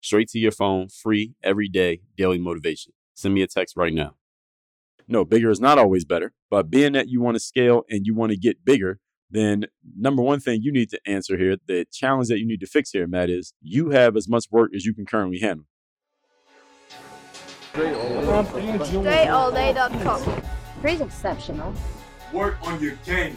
Straight to your phone, free every day, daily motivation. Send me a text right now. No, bigger is not always better, but being that you want to scale and you want to get bigger, then number one thing you need to answer here, the challenge that you need to fix here, Matt, is you have as much work as you can currently handle. DreAllDay.com. Pretty exceptional. Work on your game.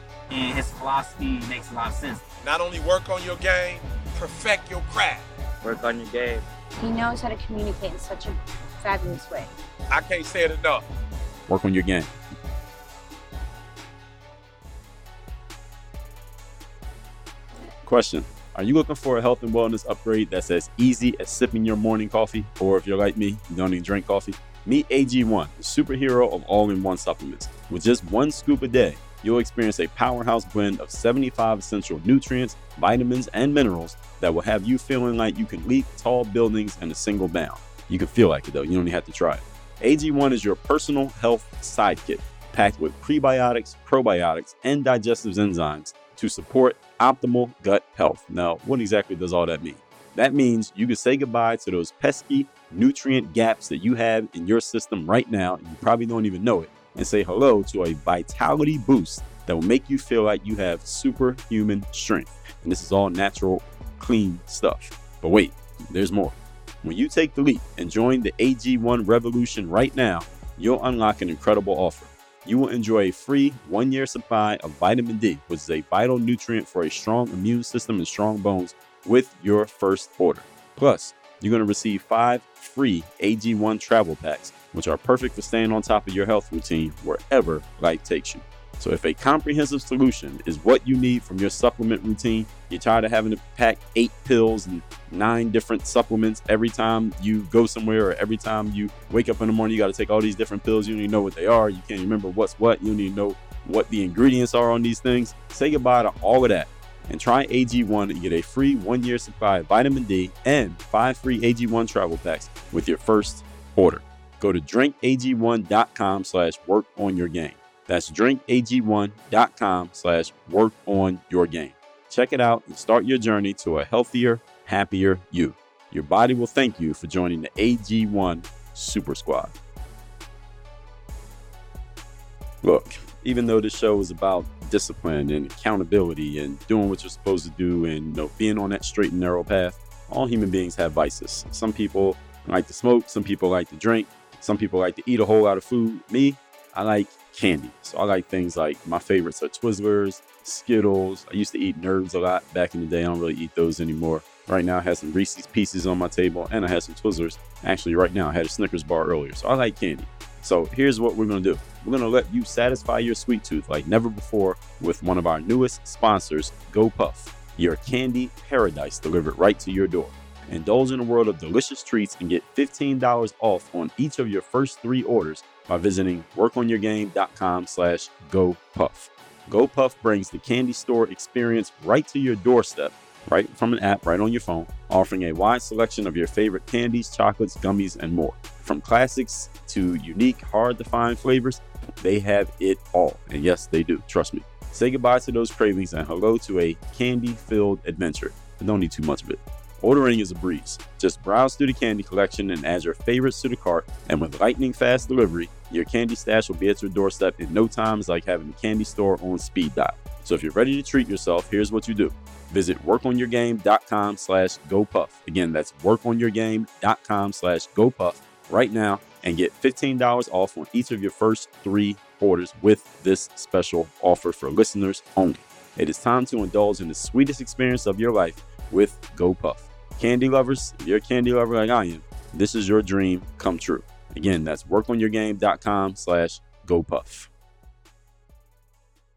And his philosophy makes a lot of sense. Not only work on your game, perfect your craft. Work on your game. He knows how to communicate in such a fabulous way. I can't say it enough. Work on your game. Question Are you looking for a health and wellness upgrade that's as easy as sipping your morning coffee? Or if you're like me, you don't even drink coffee? Meet AG1, the superhero of all in one supplements. With just one scoop a day, you'll experience a powerhouse blend of 75 essential nutrients, vitamins, and minerals that will have you feeling like you can leap tall buildings in a single bound. You can feel like it though, you don't even have to try it. AG1 is your personal health sidekick, packed with prebiotics, probiotics, and digestive enzymes to support optimal gut health. Now, what exactly does all that mean? That means you can say goodbye to those pesky nutrient gaps that you have in your system right now, you probably don't even know it, and say hello to a vitality boost that will make you feel like you have superhuman strength. And this is all natural, clean stuff. But wait, there's more. When you take the leap and join the AG1 revolution right now, you'll unlock an incredible offer. You will enjoy a free one year supply of vitamin D, which is a vital nutrient for a strong immune system and strong bones, with your first order. Plus, you're going to receive five free AG1 travel packs, which are perfect for staying on top of your health routine wherever life takes you. So, if a comprehensive solution is what you need from your supplement routine, you're tired of having to pack eight pills and nine different supplements every time you go somewhere or every time you wake up in the morning, you got to take all these different pills. You don't even know what they are. You can't remember what's what. You don't even know what the ingredients are on these things. Say goodbye to all of that and try AG1 and get a free one year supply of vitamin D and five free AG1 travel packs with your first order. Go to drinkag1.com slash work on your game. That's drinkag1.com slash work on your game. Check it out and start your journey to a healthier, happier you. Your body will thank you for joining the AG1 Super Squad. Look, even though this show is about discipline and accountability and doing what you're supposed to do and you know being on that straight and narrow path, all human beings have vices. Some people like to smoke, some people like to drink, some people like to eat a whole lot of food. Me, I like candy. So I like things like my favorites are Twizzlers, Skittles. I used to eat Nerds a lot back in the day. I don't really eat those anymore. Right now, I have some Reese's Pieces on my table, and I have some Twizzlers. Actually, right now, I had a Snickers bar earlier. So I like candy. So here's what we're going to do we're going to let you satisfy your sweet tooth like never before with one of our newest sponsors, GoPuff, your candy paradise delivered right to your door. Indulge in a world of delicious treats and get $15 off on each of your first three orders by visiting workonyourgame.com slash GoPuff. GoPuff brings the candy store experience right to your doorstep, right from an app right on your phone, offering a wide selection of your favorite candies, chocolates, gummies, and more. From classics to unique, hard to find flavors, they have it all. And yes, they do. Trust me. Say goodbye to those cravings and hello to a candy filled adventure. And don't need too much of it. Ordering is a breeze. Just browse through the candy collection and add your favorites to the cart. And with lightning fast delivery, your candy stash will be at your doorstep in no time. It's like having a candy store on speed dial. So if you're ready to treat yourself, here's what you do. Visit workonyourgame.com slash GoPuff. Again, that's workonyourgame.com slash GoPuff right now and get $15 off on each of your first three orders with this special offer for listeners only. It is time to indulge in the sweetest experience of your life with GoPuff. Candy lovers, you're a candy lover like I am, this is your dream come true. Again, that's workonyourgame.com slash GoPuff.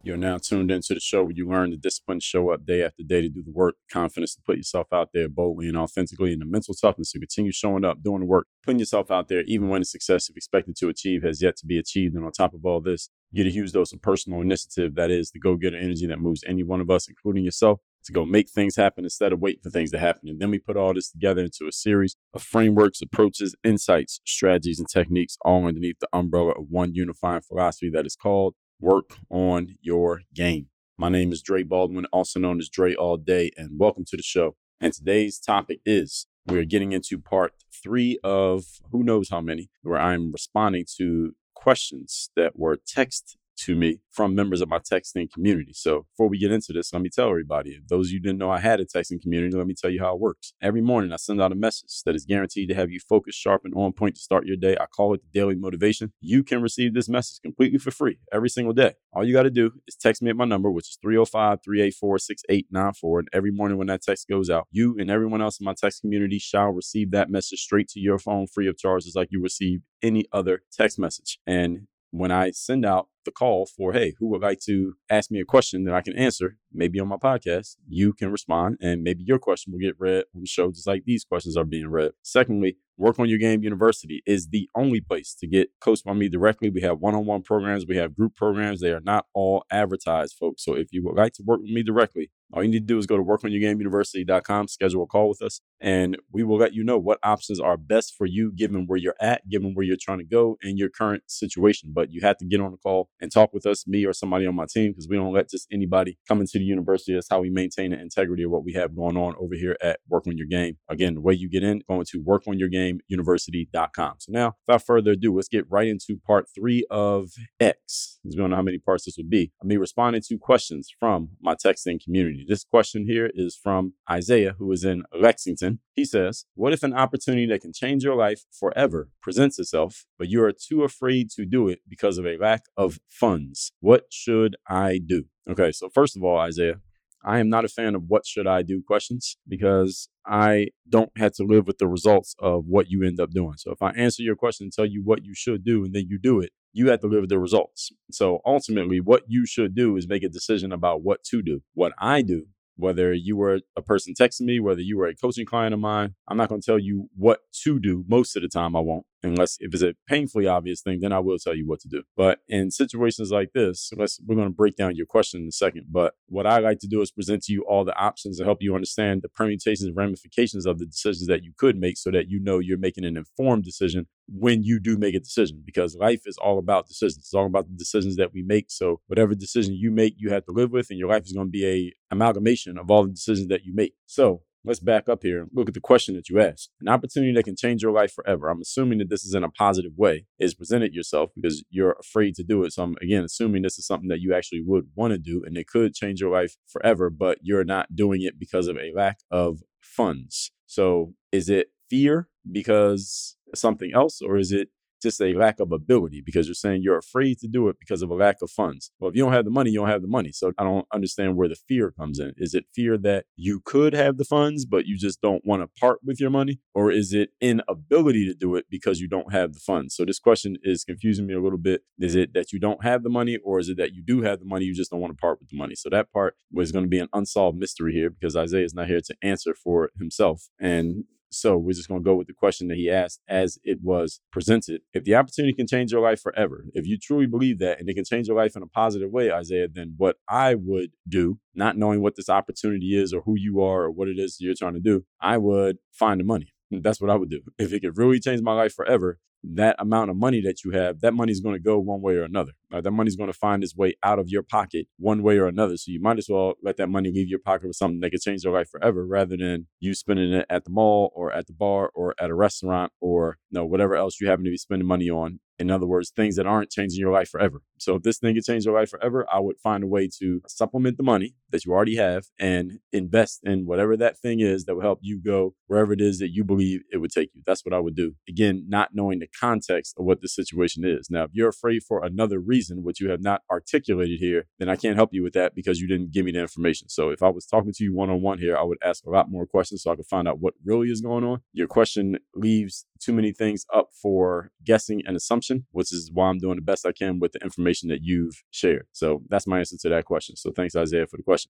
You're now tuned into the show where you learn the discipline to show up day after day to do the work, confidence to put yourself out there boldly and authentically, and the mental toughness to continue showing up, doing the work, putting yourself out there, even when the success you've expected to achieve has yet to be achieved. And on top of all this, get a huge dose of personal initiative that is the go getter energy that moves any one of us, including yourself, to go make things happen instead of waiting for things to happen. And then we put all this together into a series of frameworks, approaches, insights, strategies, and techniques, all underneath the umbrella of one unifying philosophy that is called work on your game. My name is Dre Baldwin, also known as Dre All Day, and welcome to the show. And today's topic is we're getting into part three of who knows how many, where I'm responding to questions that were text to me from members of my texting community. So before we get into this, let me tell everybody, those you didn't know I had a texting community, let me tell you how it works. Every morning I send out a message that is guaranteed to have you focused, sharp, and on point to start your day. I call it the daily motivation. You can receive this message completely for free every single day. All you got to do is text me at my number, which is 305 384 6894. And every morning when that text goes out, you and everyone else in my text community shall receive that message straight to your phone free of charge, like you receive any other text message. And when I send out the call for, hey, who would like to ask me a question that I can answer, maybe on my podcast, you can respond and maybe your question will get read on the show just like these questions are being read. Secondly, Work on Your Game University is the only place to get coached by me directly. We have one on one programs, we have group programs. They are not all advertised, folks. So if you would like to work with me directly, all you need to do is go to workonyourgameuniversity.com, schedule a call with us, and we will let you know what options are best for you given where you're at, given where you're trying to go in your current situation. But you have to get on a call and talk with us, me or somebody on my team, because we don't let just anybody come into the university. That's how we maintain the integrity of what we have going on over here at Work on Your Game. Again, the way you get in, going to workonyourgameuniversity.com. So now, without further ado, let's get right into part three of X. Because we don't know how many parts this will be. I'm me responding to questions from my texting community. This question here is from Isaiah, who is in Lexington. He says, What if an opportunity that can change your life forever presents itself, but you are too afraid to do it because of a lack of funds? What should I do? Okay, so first of all, Isaiah, I am not a fan of what should I do questions because I don't have to live with the results of what you end up doing. So if I answer your question and tell you what you should do and then you do it, you have to live with the results. So ultimately, what you should do is make a decision about what to do. What I do whether you were a person texting me, whether you were a coaching client of mine, I'm not going to tell you what to do. Most of the time, I won't. Unless if it's a painfully obvious thing, then I will tell you what to do. But in situations like this, let's we're going to break down your question in a second. But what I like to do is present to you all the options to help you understand the permutations and ramifications of the decisions that you could make so that you know you're making an informed decision when you do make a decision because life is all about decisions. It's all about the decisions that we make. So whatever decision you make, you have to live with, and your life is going to be a amalgamation of all the decisions that you make. So let's back up here and look at the question that you asked. An opportunity that can change your life forever. I'm assuming that this is in a positive way, is presented yourself because you're afraid to do it. So I'm again assuming this is something that you actually would want to do and it could change your life forever, but you're not doing it because of a lack of funds. So is it fear because something else, or is it just a lack of ability because you're saying you're afraid to do it because of a lack of funds. Well, if you don't have the money, you don't have the money. So I don't understand where the fear comes in. Is it fear that you could have the funds, but you just don't want to part with your money? Or is it inability to do it because you don't have the funds? So this question is confusing me a little bit. Is it that you don't have the money, or is it that you do have the money, you just don't want to part with the money? So that part was going to be an unsolved mystery here because Isaiah is not here to answer for himself. And so we're just going to go with the question that he asked as it was presented. If the opportunity can change your life forever, if you truly believe that and it can change your life in a positive way, Isaiah, then what I would do, not knowing what this opportunity is or who you are or what it is you're trying to do, I would find the money. That's what I would do. If it could really change my life forever, that amount of money that you have, that money is going to go one way or another. Uh, that is going to find its way out of your pocket one way or another. So you might as well let that money leave your pocket with something that could change your life forever rather than you spending it at the mall or at the bar or at a restaurant or you know, whatever else you happen to be spending money on in other words, things that aren't changing your life forever. So if this thing could change your life forever, I would find a way to supplement the money that you already have and invest in whatever that thing is that will help you go wherever it is that you believe it would take you. That's what I would do. Again, not knowing the context of what the situation is. Now, if you're afraid for another reason, which you have not articulated here, then I can't help you with that because you didn't give me the information. So if I was talking to you one on one here, I would ask a lot more questions so I could find out what really is going on. Your question leaves too many things up for guessing and assumption, which is why I'm doing the best I can with the information that you've shared. So that's my answer to that question. So thanks, Isaiah, for the question.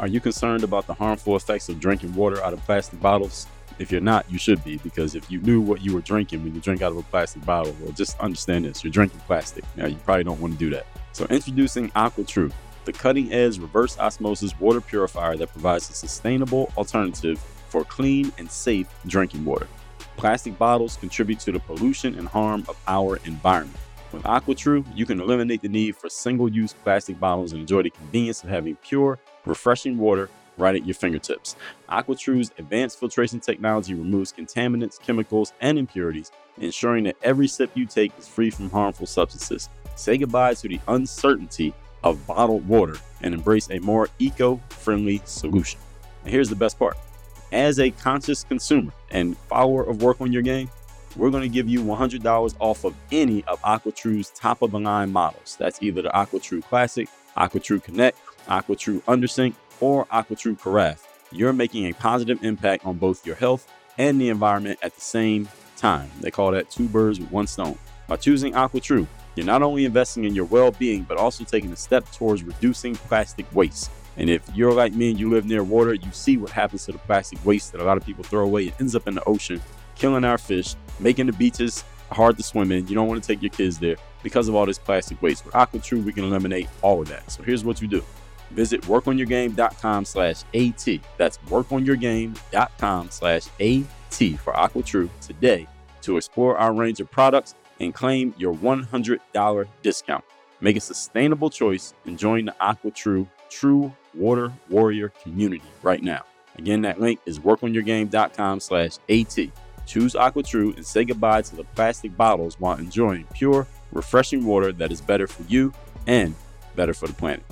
Are you concerned about the harmful effects of drinking water out of plastic bottles? If you're not, you should be, because if you knew what you were drinking when you drink out of a plastic bottle, well, just understand this you're drinking plastic. Now, you probably don't want to do that. So, introducing AquaTru, the cutting edge reverse osmosis water purifier that provides a sustainable alternative for clean and safe drinking water. Plastic bottles contribute to the pollution and harm of our environment. With AquaTru, you can eliminate the need for single use plastic bottles and enjoy the convenience of having pure, refreshing water right at your fingertips. AquaTru's advanced filtration technology removes contaminants, chemicals, and impurities, ensuring that every sip you take is free from harmful substances. Say goodbye to the uncertainty of bottled water and embrace a more eco friendly solution. And here's the best part as a conscious consumer and follower of Work on Your Game, we're going to give you $100 off of any of AquaTru's top of the line models. That's either the AquaTru Classic, AquaTru Connect, AquaTru Undersink, or AquaTru Carafe. You're making a positive impact on both your health and the environment at the same time. They call that two birds with one stone. By choosing AquaTru, you're not only investing in your well being, but also taking a step towards reducing plastic waste. And if you're like me and you live near water, you see what happens to the plastic waste that a lot of people throw away. It ends up in the ocean, killing our fish, making the beaches hard to swim in. You don't want to take your kids there because of all this plastic waste. With AquaTru, we can eliminate all of that. So here's what you do. Visit workonyourgame.com slash AT. That's workonyourgame.com slash AT for AquaTru today to explore our range of products and claim your $100 discount. Make a sustainable choice and join the AquaTru True Water Warrior community right now. Again, that link is workonyourgame.com slash AT. Choose AquaTru and say goodbye to the plastic bottles while enjoying pure, refreshing water that is better for you and better for the planet.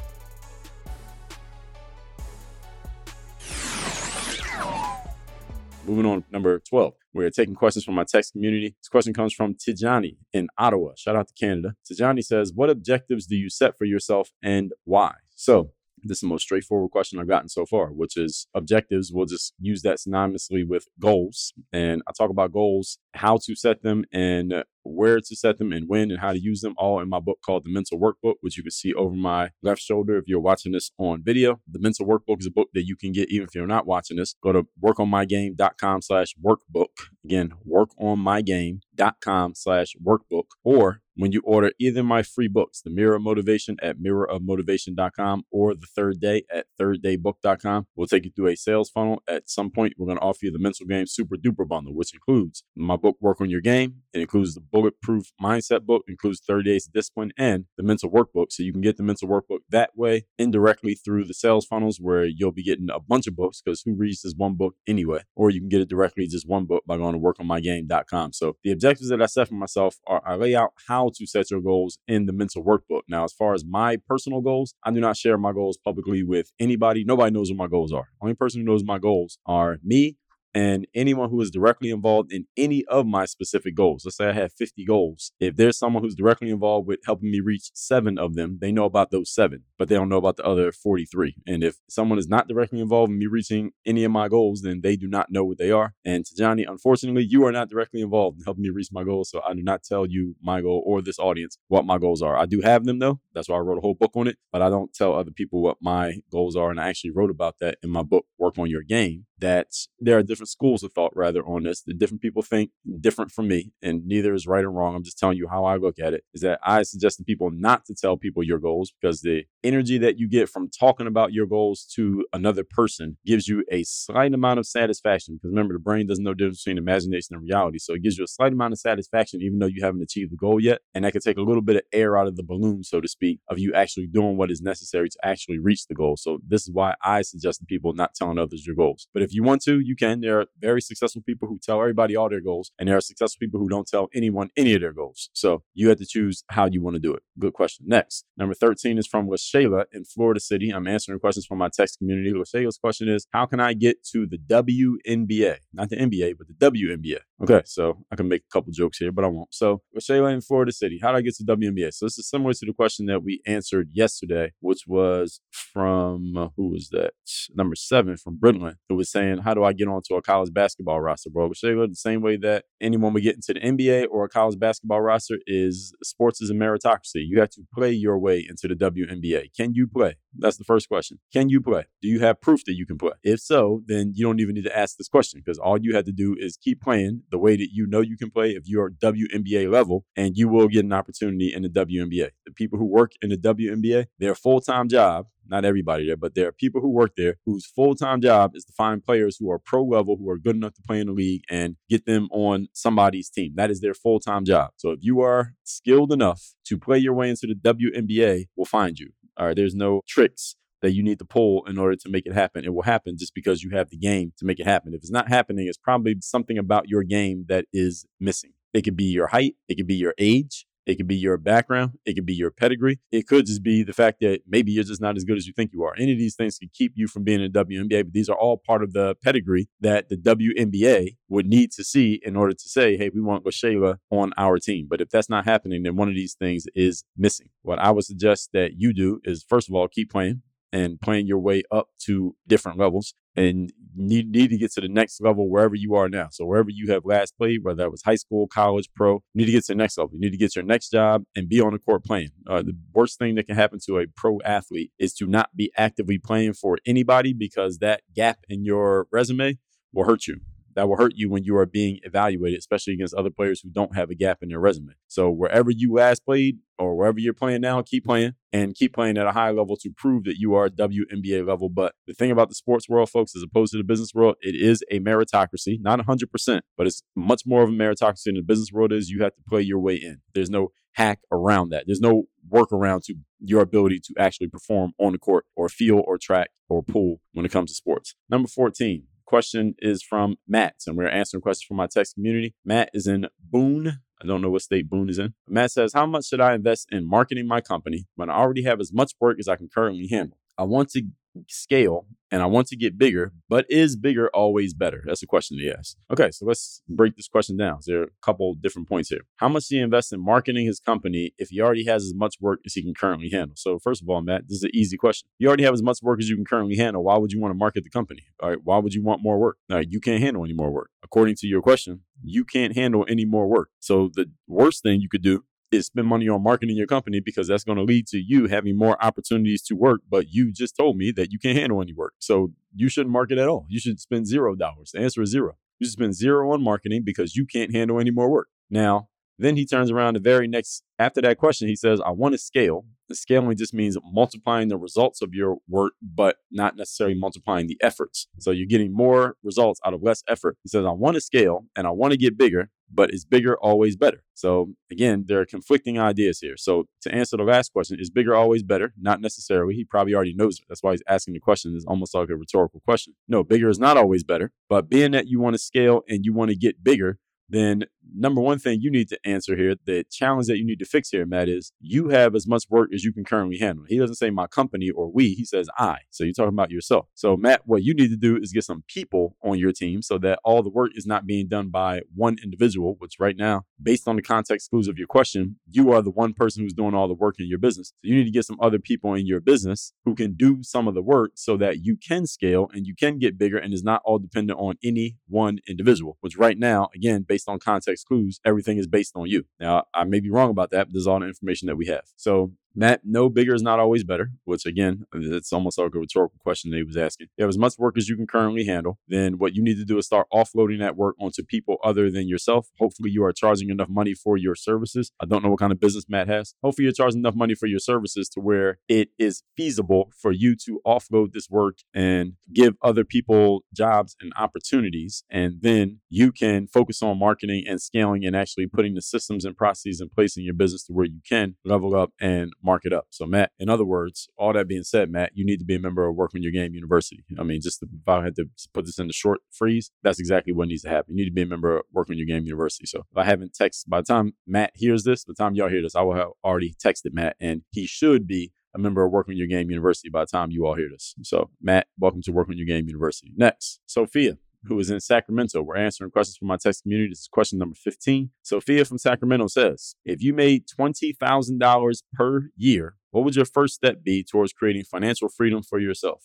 Moving on, number 12. We're taking questions from my text community. This question comes from Tijani in Ottawa. Shout out to Canada. Tijani says, What objectives do you set for yourself and why? So, this is the most straightforward question I've gotten so far, which is objectives. We'll just use that synonymously with goals. And I talk about goals, how to set them, and where to set them, and when, and how to use them all in my book called The Mental Workbook, which you can see over my left shoulder if you're watching this on video. The Mental Workbook is a book that you can get even if you're not watching this. Go to workonmygame.com slash workbook. Again, workonmygame.com slash workbook. Or when you order either my free books, The Mirror of Motivation at mirrorofmotivation.com or The Third Day at thirddaybook.com, we'll take you through a sales funnel. At some point, we're going to offer you the Mental Game Super Duper Bundle, which includes my book, Work on Your Game. It includes the Bulletproof Mindset book, includes 30 Days of Discipline, and the Mental Workbook. So you can get the Mental Workbook that way, indirectly through the sales funnels, where you'll be getting a bunch of books because who reads this one book anyway? Or you can get it directly, just one book, by going to workonmygame.com. So the objectives that I set for myself are I lay out how to set your goals in the mental workbook. Now, as far as my personal goals, I do not share my goals publicly with anybody. Nobody knows what my goals are. Only person who knows my goals are me and anyone who is directly involved in any of my specific goals. Let's say I have 50 goals. If there's someone who's directly involved with helping me reach seven of them, they know about those seven, but they don't know about the other 43. And if someone is not directly involved in me reaching any of my goals, then they do not know what they are. And Tijani, unfortunately, you are not directly involved in helping me reach my goals. So I do not tell you my goal or this audience what my goals are. I do have them though. That's why I wrote a whole book on it, but I don't tell other people what my goals are. And I actually wrote about that in my book, Work on Your Game that there are different schools of thought rather on this. The different people think different from me, and neither is right or wrong. I'm just telling you how I look at it. Is that I suggest to people not to tell people your goals because the energy that you get from talking about your goals to another person gives you a slight amount of satisfaction. Because remember, the brain doesn't know the difference between imagination and reality. So it gives you a slight amount of satisfaction, even though you haven't achieved the goal yet. And that can take a little bit of air out of the balloon, so to speak, of you actually doing what is necessary to actually reach the goal. So this is why I suggest to people not telling others your goals. But if you want to, you can. There are very successful people who tell everybody all their goals, and there are successful people who don't tell anyone any of their goals. So you have to choose how you want to do it. Good question. Next, number 13 is from LaShayla in Florida City. I'm answering questions from my text community. LaShayla's question is How can I get to the WNBA? Not the NBA, but the WNBA. Okay, so I can make a couple jokes here, but I won't. So, LaShayla in Florida City, how do I get to WNBA? So, this is similar to the question that we answered yesterday, which was from uh, who was that? Number seven from Bridland, who was saying, How do I get onto a college basketball roster, bro? LaShayla, the same way that anyone would get into the NBA or a college basketball roster is sports is a meritocracy. You have to play your way into the WNBA. Can you play? That's the first question. Can you play? Do you have proof that you can play? If so, then you don't even need to ask this question because all you have to do is keep playing the way that you know you can play if you're WNBA level, and you will get an opportunity in the WNBA. The people who work in the WNBA, their full time job not everybody there, but there are people who work there whose full time job is to find players who are pro level, who are good enough to play in the league and get them on somebody's team. That is their full time job. So if you are skilled enough to play your way into the WNBA, we'll find you. All right, there's no tricks that you need to pull in order to make it happen. It will happen just because you have the game to make it happen. If it's not happening, it's probably something about your game that is missing. It could be your height, it could be your age, it could be your background. It could be your pedigree. It could just be the fact that maybe you're just not as good as you think you are. Any of these things could keep you from being in the WNBA, but these are all part of the pedigree that the WNBA would need to see in order to say, hey, we want LaShayla on our team. But if that's not happening, then one of these things is missing. What I would suggest that you do is, first of all, keep playing and playing your way up to different levels and need, need to get to the next level wherever you are now. So wherever you have last played, whether that was high school, college, pro, you need to get to the next level. You need to get your next job and be on the court playing. Uh, the worst thing that can happen to a pro athlete is to not be actively playing for anybody because that gap in your resume will hurt you that will hurt you when you are being evaluated, especially against other players who don't have a gap in their resume. So wherever you last played or wherever you're playing now, keep playing and keep playing at a high level to prove that you are WNBA level. But the thing about the sports world, folks, as opposed to the business world, it is a meritocracy, not 100%, but it's much more of a meritocracy in the business world is you have to play your way in. There's no hack around that. There's no workaround to your ability to actually perform on the court or field or track or pool when it comes to sports. Number 14, question is from Matt, and we're answering questions from my text community. Matt is in Boone. I don't know what state Boone is in. Matt says, How much should I invest in marketing my company when I already have as much work as I can currently handle? I want to scale and I want to get bigger, but is bigger always better? That's a question to ask. Okay, so let's break this question down. There are a couple different points here. How much do you invest in marketing his company if he already has as much work as he can currently handle? So, first of all, Matt, this is an easy question. You already have as much work as you can currently handle. Why would you want to market the company? All right, why would you want more work? All right, you can't handle any more work. According to your question, you can't handle any more work. So, the worst thing you could do is spend money on marketing your company because that's going to lead to you having more opportunities to work. But you just told me that you can't handle any work. So you shouldn't market at all. You should spend zero dollars. The answer is zero. You should spend zero on marketing because you can't handle any more work. Now, then he turns around the very next, after that question, he says, I want to scale. The scaling just means multiplying the results of your work, but not necessarily multiplying the efforts. So you're getting more results out of less effort. He says, I want to scale and I want to get bigger, but is bigger always better? So again, there are conflicting ideas here. So to answer the last question, is bigger always better? Not necessarily. He probably already knows it. That's why he's asking the question. It's almost like a rhetorical question. No, bigger is not always better. But being that you want to scale and you want to get bigger, then number one thing you need to answer here, the challenge that you need to fix here, Matt, is you have as much work as you can currently handle. He doesn't say my company or we, he says I. So you're talking about yourself. So, Matt, what you need to do is get some people on your team so that all the work is not being done by one individual, which right now, based on the context clues of your question, you are the one person who's doing all the work in your business. So you need to get some other people in your business who can do some of the work so that you can scale and you can get bigger and is not all dependent on any one individual, which right now, again, based on context clues, everything is based on you. Now, I may be wrong about that, but this is all the information that we have. So Matt, no bigger is not always better, which again, it's almost like a rhetorical question that he was asking. You have as much work as you can currently handle, then what you need to do is start offloading that work onto people other than yourself. Hopefully, you are charging enough money for your services. I don't know what kind of business Matt has. Hopefully, you're charging enough money for your services to where it is feasible for you to offload this work and give other people jobs and opportunities. And then you can focus on marketing and scaling and actually putting the systems and processes in place in your business to where you can level up and mark it up. So, Matt, in other words, all that being said, Matt, you need to be a member of Work on Your Game University. I mean, just to, if I had to put this in the short freeze, that's exactly what needs to happen. You need to be a member of Work on Your Game University. So, if I haven't texted, by the time Matt hears this, by the time y'all hear this, I will have already texted Matt, and he should be a member of Work on Your Game University by the time you all hear this. So, Matt, welcome to Work on Your Game University. Next, Sophia who is in Sacramento. We're answering questions from my text community. This is question number 15. Sophia from Sacramento says If you made $20,000 per year, what would your first step be towards creating financial freedom for yourself?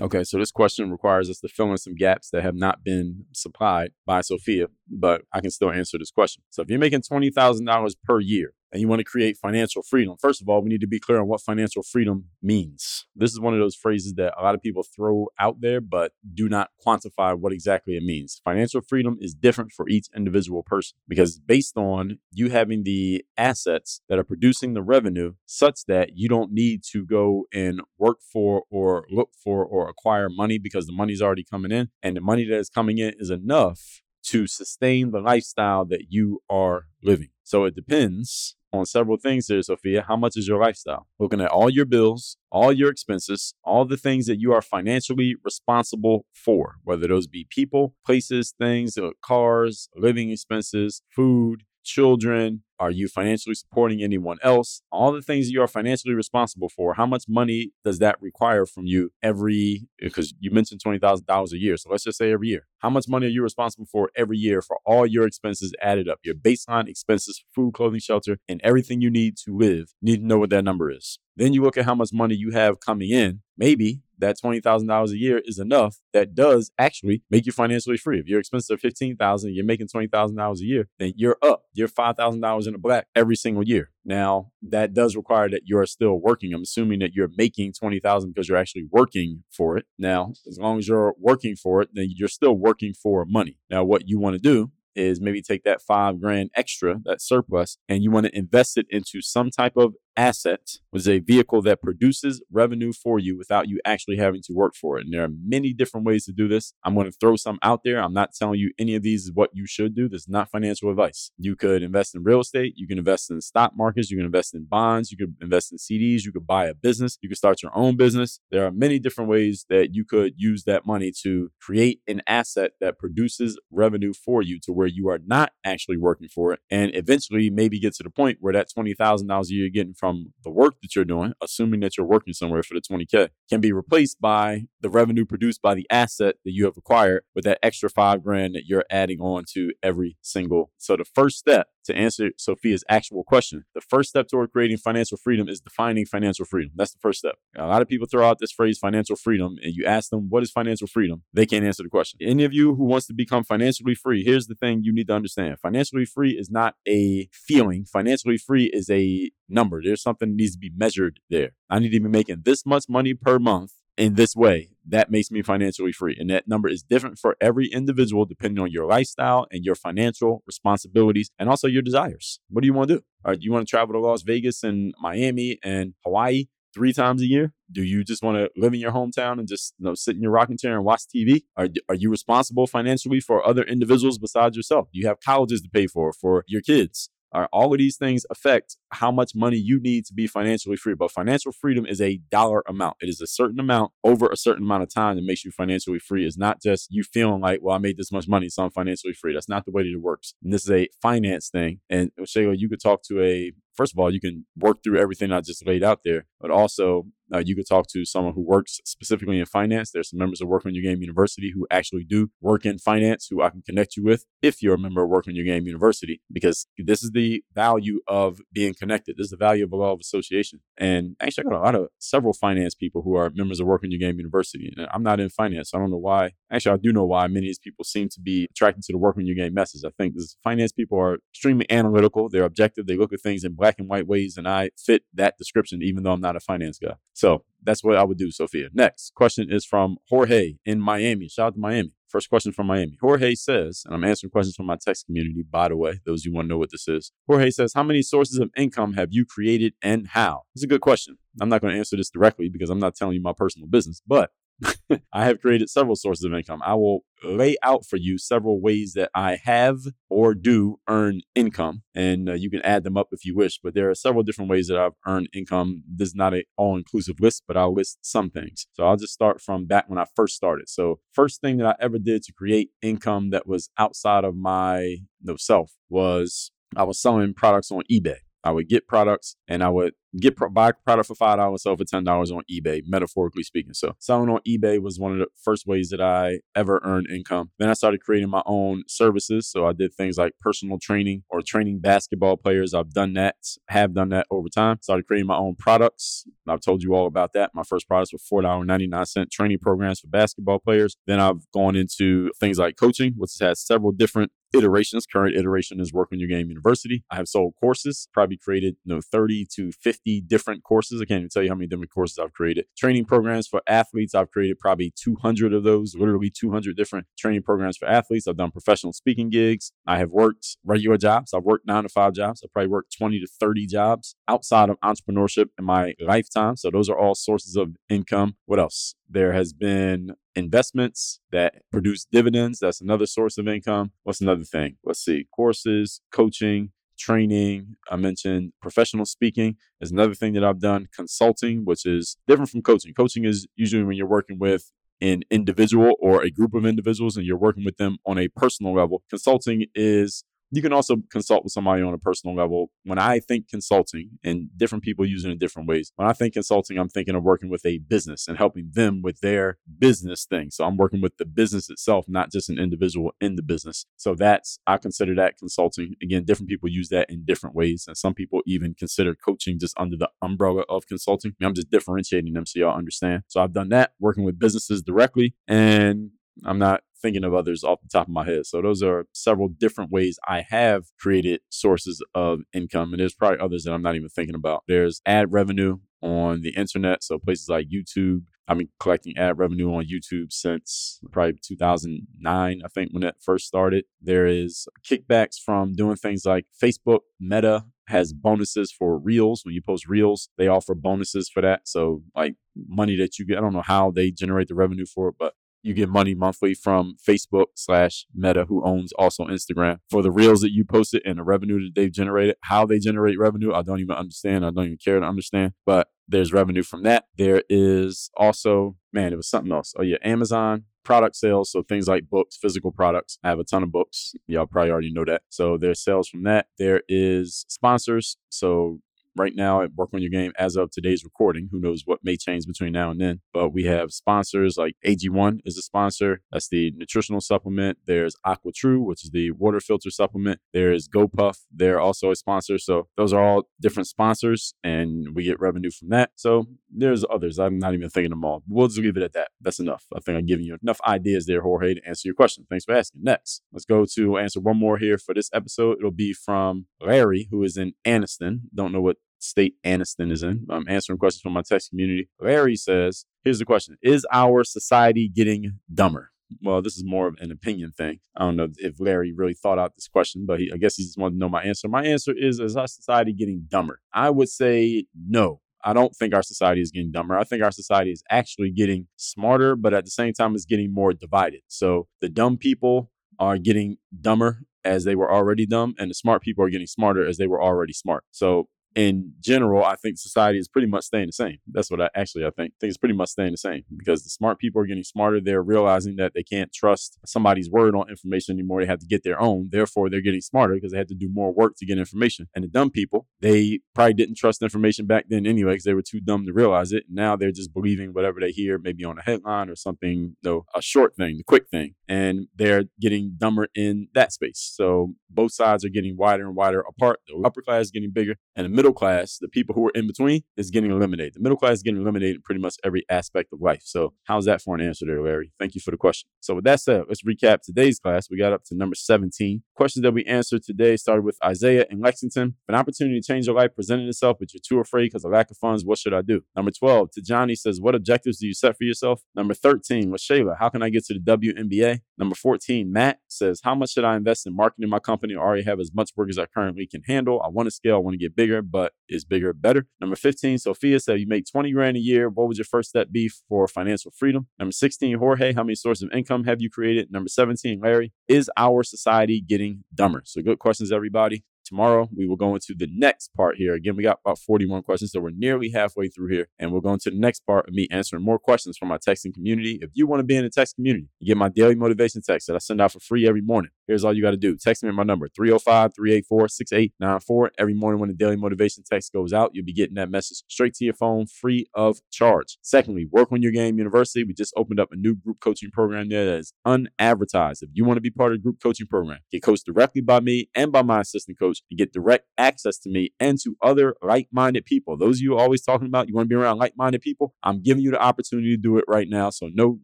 Okay, so this question requires us to fill in some gaps that have not been supplied by Sophia, but I can still answer this question. So if you're making $20,000 per year, and you want to create financial freedom, first of all, we need to be clear on what financial freedom means. This is one of those phrases that a lot of people throw out there, but do not quantify what exactly it means. Financial freedom is different for each individual person because based on you having the assets that are producing the revenue such that you don't need to go and work for or look for or acquire money because the money's already coming in and the money that is coming in is enough to sustain the lifestyle that you are living. So it depends on several things here, Sophia. How much is your lifestyle? Looking at all your bills, all your expenses, all the things that you are financially responsible for, whether those be people, places, things, uh, cars, living expenses, food, children, are you financially supporting anyone else? All the things you are financially responsible for. How much money does that require from you every? Because you mentioned twenty thousand dollars a year, so let's just say every year. How much money are you responsible for every year for all your expenses added up? Your baseline expenses, food, clothing, shelter, and everything you need to live. You need to know what that number is. Then you look at how much money you have coming in. Maybe that $20,000 a year is enough that does actually make you financially free. If your expenses are 15000 you're making $20,000 a year, then you're up. You're $5,000 in the black every single year. Now, that does require that you're still working. I'm assuming that you're making 20,000 because you're actually working for it. Now, as long as you're working for it, then you're still working for money. Now, what you want to do is maybe take that five grand extra, that surplus, and you want to invest it into some type of asset was a vehicle that produces revenue for you without you actually having to work for it. And there are many different ways to do this. I'm going to throw some out there. I'm not telling you any of these is what you should do. This is not financial advice. You could invest in real estate. You can invest in stock markets. You can invest in bonds. You could invest in CDs. You could buy a business. You could start your own business. There are many different ways that you could use that money to create an asset that produces revenue for you to where you are not actually working for it. And eventually maybe get to the point where that $20,000 a year you're getting from the work that you're doing, assuming that you're working somewhere for the 20K, can be replaced by the revenue produced by the asset that you have acquired with that extra five grand that you're adding on to every single. So the first step to answer Sophia's actual question, the first step toward creating financial freedom is defining financial freedom. That's the first step. A lot of people throw out this phrase financial freedom and you ask them, what is financial freedom? They can't answer the question. Any of you who wants to become financially free, here's the thing you need to understand. Financially free is not a feeling. Financially free is a number. There's something that needs to be measured there. I need to be making this much money per month in this way, that makes me financially free. And that number is different for every individual depending on your lifestyle and your financial responsibilities and also your desires. What do you want to do? Do you want to travel to Las Vegas and Miami and Hawaii three times a year? Do you just want to live in your hometown and just you know sit in your rocking chair and watch TV? Are, are you responsible financially for other individuals besides yourself? Do you have colleges to pay for for your kids? Are all of these things affect how much money you need to be financially free. But financial freedom is a dollar amount. It is a certain amount over a certain amount of time that makes you financially free. It's not just you feeling like, well, I made this much money, so I'm financially free. That's not the way that it works. And this is a finance thing. And Shayla, you could talk to a first of all, you can work through everything I just laid out there, but also uh, you could talk to someone who works specifically in finance. There's some members of Work on Your Game University who actually do work in finance who I can connect you with if you're a member of Work on Your Game University, because this is the value of being connected. This is the value of a law of association. And actually, I got a lot of several finance people who are members of Work on Your Game University. And I'm not in finance. So I don't know why. Actually, I do know why many of these people seem to be attracted to the Work on Your Game message. I think this finance people are extremely analytical. They're objective. They look at things in black and white ways, and I fit that description, even though I'm not a finance guy. So that's what I would do, Sophia. Next question is from Jorge in Miami. Shout out to Miami. First question from Miami. Jorge says, and I'm answering questions from my text community, by the way, those you want to know what this is. Jorge says, How many sources of income have you created and how? It's a good question. I'm not going to answer this directly because I'm not telling you my personal business, but I have created several sources of income. I will lay out for you several ways that I have or do earn income, and uh, you can add them up if you wish. But there are several different ways that I've earned income. This is not an all inclusive list, but I'll list some things. So I'll just start from back when I first started. So, first thing that I ever did to create income that was outside of my self was I was selling products on eBay. I would get products and I would get buy product for five dollars, sell for ten dollars on eBay, metaphorically speaking. So selling on eBay was one of the first ways that I ever earned income. Then I started creating my own services. So I did things like personal training or training basketball players. I've done that, have done that over time. Started creating my own products. I've told you all about that. My first products were four dollar ninety nine cent training programs for basketball players. Then I've gone into things like coaching, which has several different iterations. Current iteration is Work on Your Game University. I have sold courses, probably created you know 30 to 50 different courses. I can't even tell you how many different courses I've created. Training programs for athletes, I've created probably 200 of those, literally 200 different training programs for athletes. I've done professional speaking gigs. I have worked regular jobs. I've worked nine to five jobs. I've probably worked 20 to 30 jobs outside of entrepreneurship in my lifetime. So those are all sources of income. What else? There has been investments that produce dividends. That's another source of income. What's another thing? Let's see courses, coaching, training. I mentioned professional speaking is another thing that I've done. Consulting, which is different from coaching. Coaching is usually when you're working with an individual or a group of individuals and you're working with them on a personal level. Consulting is you can also consult with somebody on a personal level. When I think consulting, and different people use it in different ways, when I think consulting, I'm thinking of working with a business and helping them with their business thing. So I'm working with the business itself, not just an individual in the business. So that's, I consider that consulting. Again, different people use that in different ways. And some people even consider coaching just under the umbrella of consulting. I'm just differentiating them so y'all understand. So I've done that working with businesses directly. And I'm not thinking of others off the top of my head. So those are several different ways I have created sources of income. And there's probably others that I'm not even thinking about. There's ad revenue on the internet. So places like YouTube. I've been collecting ad revenue on YouTube since probably 2009, I think, when it first started. There is kickbacks from doing things like Facebook, Meta has bonuses for reels. When you post reels, they offer bonuses for that. So, like money that you get, I don't know how they generate the revenue for it, but you get money monthly from Facebook slash Meta, who owns also Instagram, for the reels that you posted and the revenue that they've generated. How they generate revenue, I don't even understand. I don't even care to understand, but there's revenue from that. There is also, man, it was something else. Oh, yeah, Amazon product sales. So things like books, physical products. I have a ton of books. Y'all probably already know that. So there's sales from that. There is sponsors. So right now at Work on Your Game as of today's recording. Who knows what may change between now and then. But we have sponsors like AG1 is a sponsor. That's the nutritional supplement. There's AquaTru, which is the water filter supplement. There is GoPuff. They're also a sponsor. So those are all different sponsors and we get revenue from that. So there's others. I'm not even thinking them all. We'll just leave it at that. That's enough. I think I've given you enough ideas there, Jorge, to answer your question. Thanks for asking. Next, let's go to answer one more here for this episode. It'll be from Larry, who is in Anniston. Don't know what state Anniston is in. I'm answering questions from my text community. Larry says, here's the question Is our society getting dumber? Well, this is more of an opinion thing. I don't know if Larry really thought out this question, but he, I guess he just wanted to know my answer. My answer is Is our society getting dumber? I would say no. I don't think our society is getting dumber. I think our society is actually getting smarter, but at the same time, it's getting more divided. So the dumb people are getting dumber as they were already dumb, and the smart people are getting smarter as they were already smart. So in general, I think society is pretty much staying the same. That's what I actually I think. I think it's pretty much staying the same because the smart people are getting smarter. They're realizing that they can't trust somebody's word on information anymore. They have to get their own. Therefore, they're getting smarter because they had to do more work to get information. And the dumb people, they probably didn't trust information back then anyway because they were too dumb to realize it. Now they're just believing whatever they hear, maybe on a headline or something, you know, a short thing, the quick thing. And they're getting dumber in that space. So both sides are getting wider and wider apart. The upper class is getting bigger, and the middle class, the people who are in between, is getting eliminated. The middle class is getting eliminated in pretty much every aspect of life. So, how's that for an answer there, Larry? Thank you for the question. So, with that said, let's recap today's class. We got up to number 17. Questions that we answered today started with Isaiah in Lexington. An opportunity to change your life presented itself, but you're too afraid because of lack of funds. What should I do? Number 12, to Johnny says, What objectives do you set for yourself? Number 13, with Shayla, how can I get to the WNBA? Number 14, Matt says, How much should I invest in marketing my company? I already have as much work as I currently can handle. I want to scale, I want to get bigger, but is bigger better? Number 15, Sophia said, You make 20 grand a year. What would your first step be for financial freedom? Number 16, Jorge, how many sources of income have you created? Number 17, Larry, is our society getting dumber? So good questions, everybody. Tomorrow, we will go into the next part here. Again, we got about 41 questions, so we're nearly halfway through here. And we'll go into the next part of me answering more questions from my texting community. If you want to be in the text community, you get my daily motivation text that I send out for free every morning. Here's all you got to do text me at my number 305 384 6894. Every morning, when the daily motivation text goes out, you'll be getting that message straight to your phone free of charge. Secondly, Work on Your Game University. We just opened up a new group coaching program there that is unadvertised. If you want to be part of the group coaching program, get coached directly by me and by my assistant coach and get direct access to me and to other like minded people. Those of you always talking about you want to be around like minded people, I'm giving you the opportunity to do it right now. So, no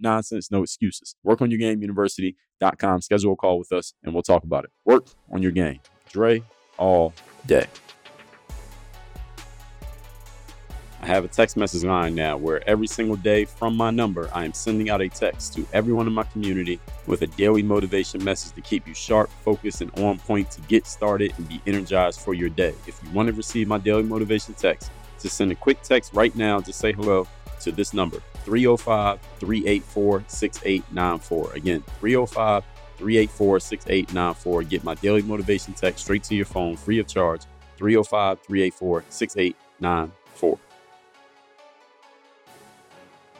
nonsense, no excuses. Work on Your Game University.com. Schedule a call with us and we'll talk about it. Work on your game. Dre all day. I have a text message line now where every single day from my number, I am sending out a text to everyone in my community with a daily motivation message to keep you sharp, focused, and on point to get started and be energized for your day. If you want to receive my daily motivation text, just send a quick text right now to say hello to this number 305 384 6894. Again, 305 384 6894. Get my daily motivation text straight to your phone free of charge 305 384 6894.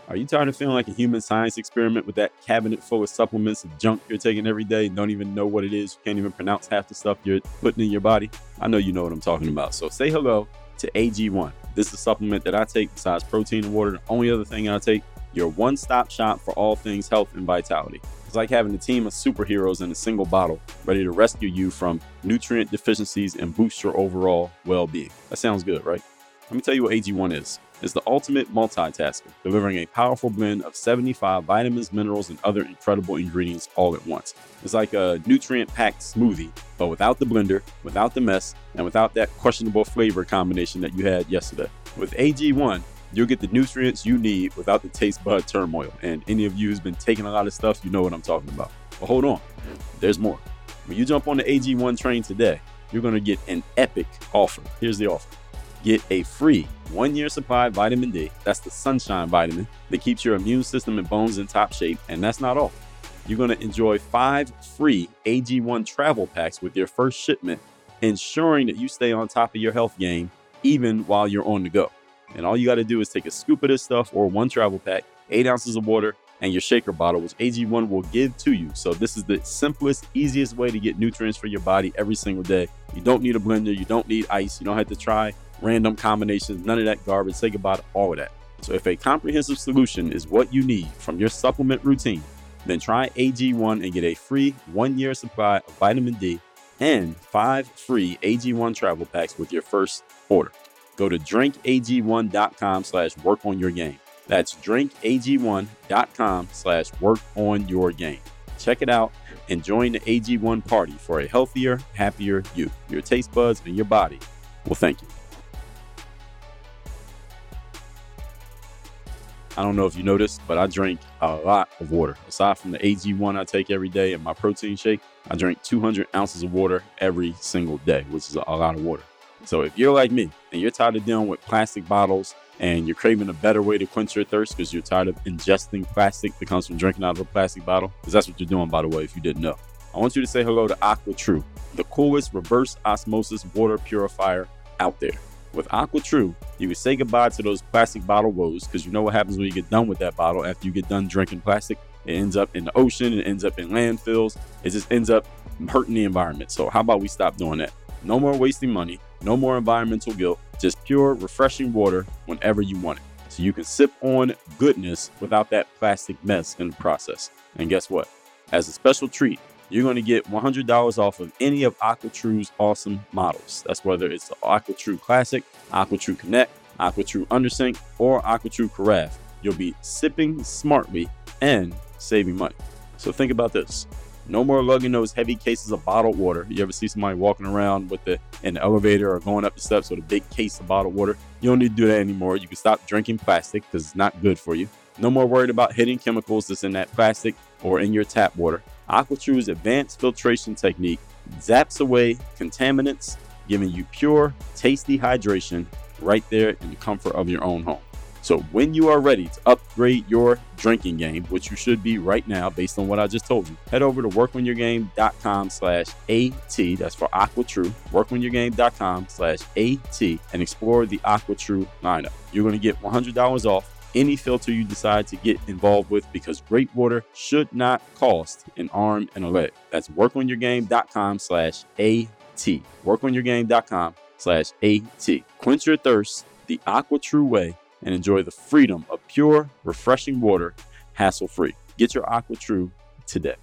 Are you tired of feeling like a human science experiment with that cabinet full of supplements and junk you're taking every day and don't even know what it is? You can't even pronounce half the stuff you're putting in your body? I know you know what I'm talking about. So say hello to AG1. This is a supplement that I take besides protein and water. The only other thing I take, your one stop shop for all things health and vitality. It's like having a team of superheroes in a single bottle, ready to rescue you from nutrient deficiencies and boost your overall well being. That sounds good, right? Let me tell you what AG1 is. It's the ultimate multitasker, delivering a powerful blend of 75 vitamins, minerals, and other incredible ingredients all at once. It's like a nutrient packed smoothie, but without the blender, without the mess, and without that questionable flavor combination that you had yesterday. With AG1, you'll get the nutrients you need without the taste bud turmoil. And any of you who's been taking a lot of stuff, you know what I'm talking about. But hold on, there's more. When you jump on the AG1 train today, you're going to get an epic offer. Here's the offer get a free one year supply of vitamin D. That's the sunshine vitamin that keeps your immune system and bones in top shape. And that's not all. You're going to enjoy five free AG1 travel packs with your first shipment, ensuring that you stay on top of your health game even while you're on the go. And all you got to do is take a scoop of this stuff or one travel pack, eight ounces of water, and your shaker bottle, which AG1 will give to you. So, this is the simplest, easiest way to get nutrients for your body every single day. You don't need a blender, you don't need ice, you don't have to try random combinations, none of that garbage. Say goodbye to all of that. So, if a comprehensive solution is what you need from your supplement routine, then try AG1 and get a free one year supply of vitamin D and five free AG1 travel packs with your first order. Go to drinkag1.com slash work on your game. That's drinkag1.com slash work on your game. Check it out and join the AG1 party for a healthier, happier you. Your taste buds and your body will thank you. I don't know if you noticed, but I drink a lot of water. Aside from the AG1 I take every day and my protein shake, I drink 200 ounces of water every single day, which is a lot of water. So if you're like me and you're tired of dealing with plastic bottles and you're craving a better way to quench your thirst because you're tired of ingesting plastic that comes from drinking out of a plastic bottle, because that's what you're doing, by the way, if you didn't know. I want you to say hello to AquaTru, the coolest reverse osmosis water purifier out there. With AquaTru, you can say goodbye to those plastic bottle woes because you know what happens when you get done with that bottle after you get done drinking plastic. It ends up in the ocean, it ends up in landfills, it just ends up hurting the environment. So, how about we stop doing that? No more wasting money, no more environmental guilt, just pure, refreshing water whenever you want it. So you can sip on goodness without that plastic mess in the process. And guess what? As a special treat, you're going to get $100 off of any of AquaTru's awesome models. That's whether it's the AquaTru Classic, AquaTru Connect, AquaTru Undersink, or AquaTru Carafe. You'll be sipping smartly and saving money. So think about this. No more lugging those heavy cases of bottled water. You ever see somebody walking around with the in the elevator or going up the steps with a big case of bottled water? You don't need to do that anymore. You can stop drinking plastic because it's not good for you. No more worried about hitting chemicals that's in that plastic or in your tap water. AquaTru's advanced filtration technique zaps away contaminants, giving you pure, tasty hydration right there in the comfort of your own home. So when you are ready to upgrade your drinking game, which you should be right now based on what I just told you, head over to workonyourgame.com slash AT. That's for AquaTru. Workonyourgame.com slash AT and explore the AquaTru lineup. You're going to get $100 off any filter you decide to get involved with because great water should not cost an arm and a leg. That's workonyourgame.com slash AT. Workonyourgame.com slash AT. Quench your thirst the AquaTru way and enjoy the freedom of pure, refreshing water hassle free. Get your AquaTru today.